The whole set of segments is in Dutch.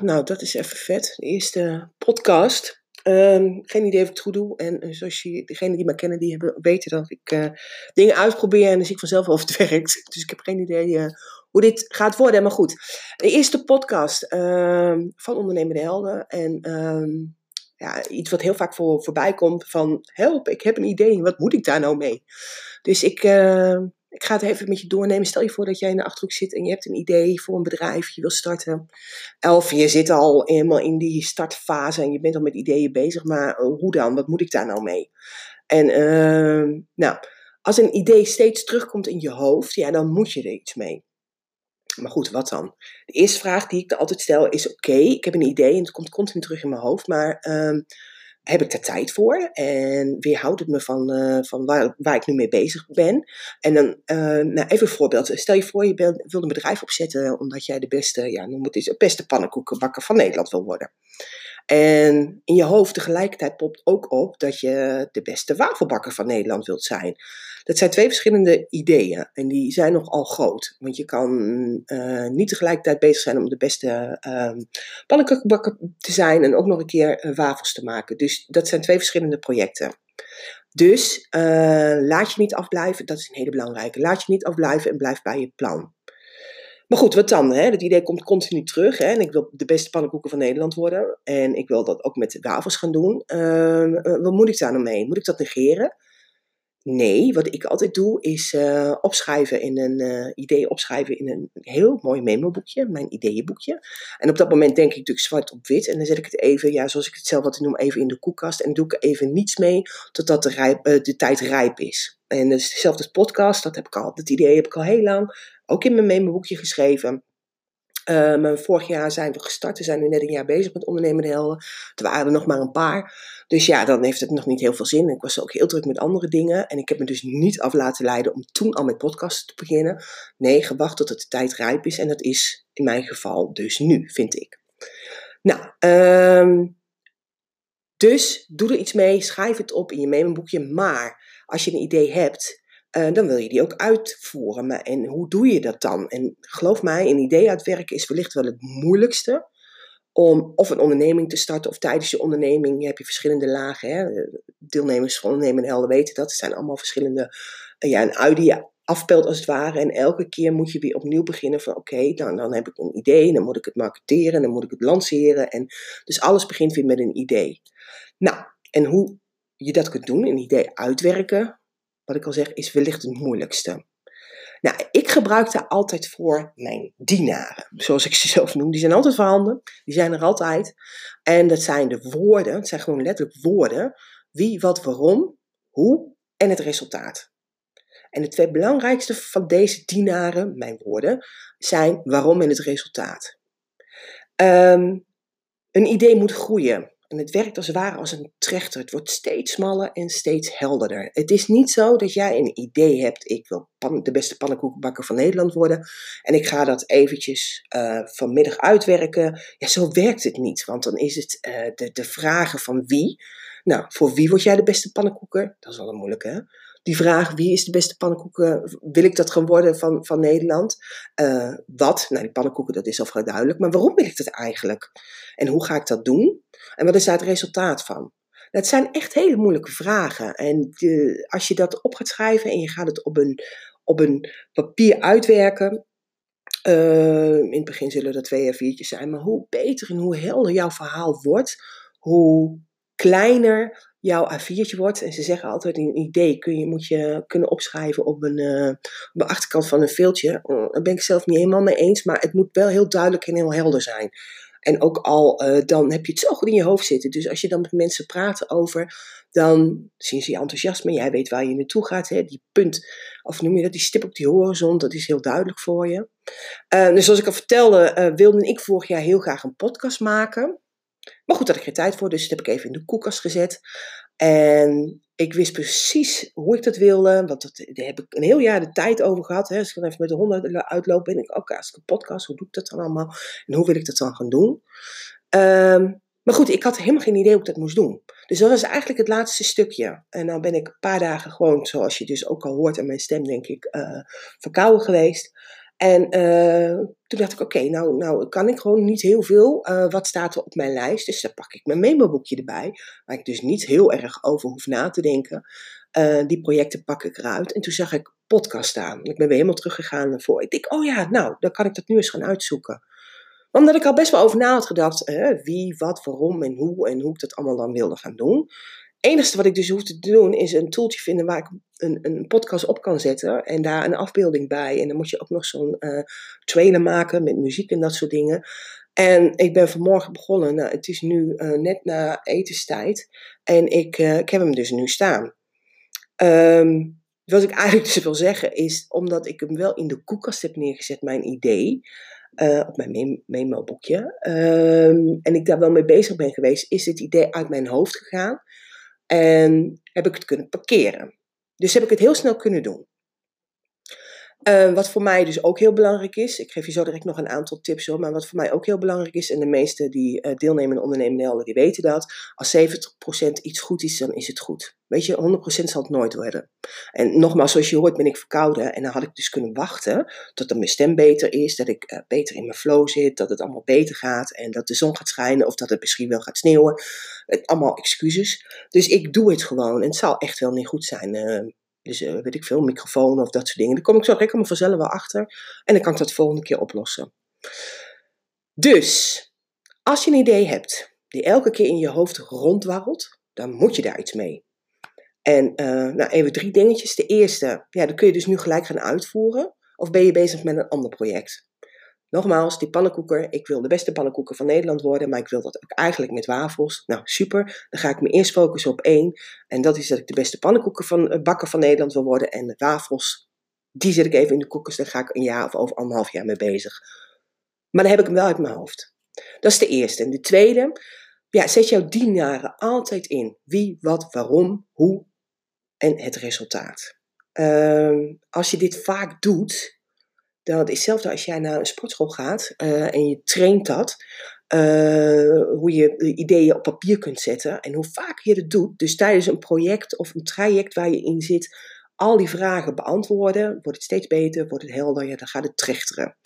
Nou, dat is even vet. De eerste podcast. Ehm, geen idee of ik het goed doe. En uh, zoals je, degenen die mij kennen, die hebben, weten dat ik uh, dingen uitprobeer en dan zie ik vanzelf of het werkt. Dus ik heb geen idee uh, hoe dit gaat worden. Maar goed, de eerste podcast ehm, van Ondernemende Helden. En ehm, ja, iets wat heel vaak voor, voorbij komt van help, ik heb een idee, wat moet ik daar nou mee? Dus ik ik ga het even met je doornemen. Stel je voor dat jij in de achterhoek zit en je hebt een idee voor een bedrijf, je wil starten. Of je zit al helemaal in die startfase en je bent al met ideeën bezig, maar eh, hoe dan? Wat moet ik daar nou mee? En uh, nou, als een idee steeds terugkomt in je hoofd, ja, dan moet je er iets mee. Maar goed, wat dan? De eerste vraag die ik altijd stel is: oké, ik heb een idee en het komt continu terug in mijn hoofd, maar uh, heb ik daar tijd voor en weerhoudt het me van, uh, van waar, waar ik nu mee bezig ben. En dan, uh, nou even een voorbeeld. Stel je voor, je wilt een bedrijf opzetten omdat jij de beste, ja, noem het eens, de beste pannenkoekenbakker van Nederland wil worden. En in je hoofd tegelijkertijd popt ook op dat je de beste wafelbakker van Nederland wilt zijn. Dat zijn twee verschillende ideeën en die zijn nogal groot. Want je kan uh, niet tegelijkertijd bezig zijn om de beste uh, te zijn en ook nog een keer uh, wafels te maken. Dus dat zijn twee verschillende projecten. Dus uh, laat je niet afblijven, dat is een hele belangrijke. Laat je niet afblijven en blijf bij je plan. Maar goed, wat dan? Hè? Dat idee komt continu terug. Hè? En ik wil de beste pannenkoeken van Nederland worden. En ik wil dat ook met wafels gaan doen. Uh, wat moet ik daar nou mee? Moet ik dat negeren? Nee, wat ik altijd doe is uh, opschrijven in een uh, idee opschrijven in een heel mooi memoboekje, mijn ideeënboekje. En op dat moment denk ik natuurlijk zwart op wit en dan zet ik het even, ja, zoals ik het zelf wat noem, even in de koelkast en doe ik even niets mee totdat de, rijp, uh, de tijd rijp is. En dat is hetzelfde podcast, dat heb ik al, dat idee heb ik al heel lang, ook in mijn memoboekje geschreven. Maar vorig jaar zijn we gestart. We zijn nu net een jaar bezig met ondernemende helden. Er waren er nog maar een paar. Dus ja, dan heeft het nog niet heel veel zin. Ik was ook heel druk met andere dingen. En ik heb me dus niet af laten leiden om toen al met podcasts te beginnen. Nee, gewacht tot het de tijd rijp is. En dat is in mijn geval dus nu, vind ik. Nou, um, dus doe er iets mee. Schrijf het op in je memoboekje. Maar als je een idee hebt uh, dan wil je die ook uitvoeren. Maar, en hoe doe je dat dan? En geloof mij, een idee uitwerken is wellicht wel het moeilijkste. Om of een onderneming te starten of tijdens je onderneming heb je verschillende lagen. Hè? Deelnemers van ondernemen en helden weten dat. Het zijn allemaal verschillende, uh, ja, een ui die afpelt als het ware. En elke keer moet je weer opnieuw beginnen van oké, dan, dan heb ik een idee. Dan moet ik het marketeren, dan moet ik het lanceren. En, dus alles begint weer met een idee. Nou, en hoe je dat kunt doen, een idee uitwerken, wat ik al zeg, is wellicht het moeilijkste. Nou, ik gebruik daar altijd voor mijn dienaren, zoals ik ze zelf noem. Die zijn altijd voorhanden, die zijn er altijd. En dat zijn de woorden, het zijn gewoon letterlijk woorden. Wie, wat, waarom, hoe en het resultaat. En de twee belangrijkste van deze dienaren, mijn woorden, zijn waarom en het resultaat. Um, een idee moet groeien. En het werkt als het ware als een trechter. Het wordt steeds smaller en steeds helderder. Het is niet zo dat jij een idee hebt. Ik wil de beste pannenkoekenbakker van Nederland worden. En ik ga dat eventjes uh, vanmiddag uitwerken. Ja, zo werkt het niet. Want dan is het uh, de, de vragen van wie. Nou, voor wie word jij de beste pannenkoeker? Dat is wel een moeilijke, hè? Die vraag, wie is de beste pannenkoeken? Wil ik dat gaan worden van, van Nederland? Uh, wat? Nou, die pannenkoeken, dat is al vrij duidelijk. Maar waarom wil ik dat eigenlijk? En hoe ga ik dat doen? En wat is daar het resultaat van? Dat zijn echt hele moeilijke vragen. En de, als je dat op gaat schrijven en je gaat het op een, op een papier uitwerken. Uh, in het begin zullen er twee of viertjes zijn. Maar hoe beter en hoe helder jouw verhaal wordt, hoe kleiner jouw A4'tje wordt. En ze zeggen altijd, een idee kun je, moet je kunnen opschrijven op een, uh, op de achterkant van een veeltje. Uh, daar ben ik zelf niet helemaal mee eens, maar het moet wel heel duidelijk en heel helder zijn. En ook al, uh, dan heb je het zo goed in je hoofd zitten. Dus als je dan met mensen praat over, dan zien ze je enthousiasme. Jij weet waar je naartoe gaat. Hè? Die punt, of noem je dat, die stip op die horizon, dat is heel duidelijk voor je. Uh, dus zoals ik al vertelde, uh, wilde ik vorig jaar heel graag een podcast maken. Maar goed, daar had ik geen tijd voor, dus dat heb ik even in de koelkast gezet. En ik wist precies hoe ik dat wilde, want dat, daar heb ik een heel jaar de tijd over gehad. Hè. Als ik dan even met de honden uitloop, ben ik, okay, als ik een podcast, hoe doe ik dat dan allemaal? En hoe wil ik dat dan gaan doen? Um, maar goed, ik had helemaal geen idee hoe ik dat moest doen. Dus dat was eigenlijk het laatste stukje. En dan ben ik een paar dagen gewoon, zoals je dus ook al hoort aan mijn stem, denk ik, uh, verkouden geweest. En uh, toen dacht ik, oké, nou, nou kan ik gewoon niet heel veel. Uh, wat staat er op mijn lijst? Dus dan pak ik mijn memo-boekje erbij, waar ik dus niet heel erg over hoef na te denken. Uh, die projecten pak ik eruit. En toen zag ik podcast staan. Ik ben weer helemaal teruggegaan voor. Ik denk, oh ja, nou, dan kan ik dat nu eens gaan uitzoeken. Omdat ik al best wel over na had gedacht, wie, wat, waarom en hoe en hoe ik dat allemaal dan wilde gaan doen enige wat ik dus hoef te doen is een tooltje vinden waar ik een, een podcast op kan zetten en daar een afbeelding bij. En dan moet je ook nog zo'n uh, trailer maken met muziek en dat soort dingen. En ik ben vanmorgen begonnen. Nou, het is nu uh, net na etenstijd. En ik, uh, ik heb hem dus nu staan. Um, wat ik eigenlijk dus wil zeggen is, omdat ik hem wel in de koelkast heb neergezet, mijn idee. Op mijn memo-boekje. Um, en ik daar wel mee bezig ben geweest, is dit idee uit mijn hoofd gegaan. En heb ik het kunnen parkeren. Dus heb ik het heel snel kunnen doen. Uh, wat voor mij dus ook heel belangrijk is, ik geef je zo direct nog een aantal tips hoor, maar wat voor mij ook heel belangrijk is, en de meeste die uh, deelnemen in ondernemende helden, die weten dat, als 70% iets goed is, dan is het goed. Weet je, 100% zal het nooit worden. En nogmaals, zoals je hoort ben ik verkouden en dan had ik dus kunnen wachten tot mijn stem beter is, dat ik uh, beter in mijn flow zit, dat het allemaal beter gaat en dat de zon gaat schijnen of dat het misschien wel gaat sneeuwen. allemaal excuses. Dus ik doe het gewoon en het zal echt wel niet goed zijn dus uh, weet ik veel, microfoon of dat soort dingen. Daar kom ik zo direct allemaal vanzelf wel achter. En dan kan ik dat de volgende keer oplossen. Dus, als je een idee hebt die elke keer in je hoofd rondwarrelt, dan moet je daar iets mee. En uh, nou, even drie dingetjes. De eerste, ja, dan kun je dus nu gelijk gaan uitvoeren. Of ben je bezig met een ander project? Nogmaals, die pannenkoeker. Ik wil de beste pannenkoeker van Nederland worden, maar ik wil dat ook eigenlijk met wafels. Nou, super. Dan ga ik me eerst focussen op één. En dat is dat ik de beste pannenkoeker van uh, bakker van Nederland wil worden. En de wafels, die zet ik even in de koekers. Daar ga ik een jaar of over anderhalf jaar mee bezig. Maar dan heb ik hem wel uit mijn hoofd. Dat is de eerste. En de tweede, ja, zet jouw dienaren altijd in. Wie, wat, waarom, hoe en het resultaat. Uh, als je dit vaak doet, dat is hetzelfde als jij naar een sportschool gaat uh, en je traint dat. Uh, hoe je ideeën op papier kunt zetten en hoe vaak je dat doet. Dus tijdens een project of een traject waar je in zit, al die vragen beantwoorden, wordt het steeds beter, wordt het helder, dan gaat het trechteren.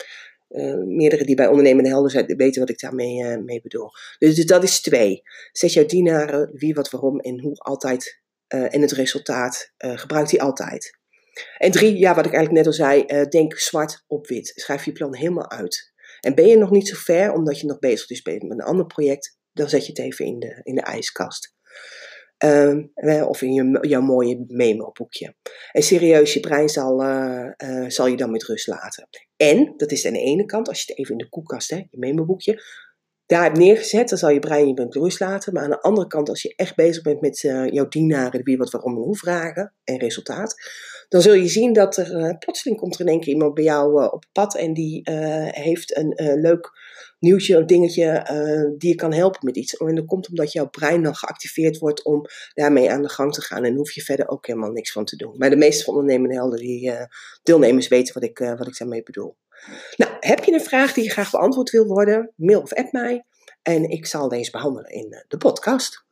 Uh, meerdere die bij ondernemende helder zijn, weten wat ik daarmee mee bedoel. Dus, dus, dat is twee. Zet jouw dienaren wie, wat, waarom en hoe altijd. en het resultaat gebruikt die altijd. En drie, ja, wat ik eigenlijk net al zei, uh, denk zwart op wit. Schrijf je plan helemaal uit. En ben je nog niet zo ver, omdat je nog bezig is met een ander project, dan zet je het even in de, in de ijskast. Uh, of in je, jouw mooie memo-boekje. En serieus, je brein zal, uh, uh, zal je dan met rust laten. En, dat is aan de ene kant, als je het even in de koelkast, hè, je memo-boekje, daar hebt neergezet, dan zal je brein je met rust laten. Maar aan de andere kant, als je echt bezig bent met jouw dienaren, wie, wat, waarom en hoe vragen en resultaat, dan zul je zien dat er uh, plotseling komt er in één keer iemand bij jou uh, op pad en die heeft een leuk nieuwtje of dingetje die je kan helpen met iets. En dat komt omdat jouw brein dan geactiveerd wordt om daarmee aan de gang te gaan. En hoef je verder ook helemaal niks van te doen. Maar de meeste van ondernemende helden, die deelnemers weten wat ik, wat ik daarmee bedoel. Nou, heb je een vraag die je graag beantwoord wil worden? Mail of app mij. En ik zal deze behandelen in de podcast.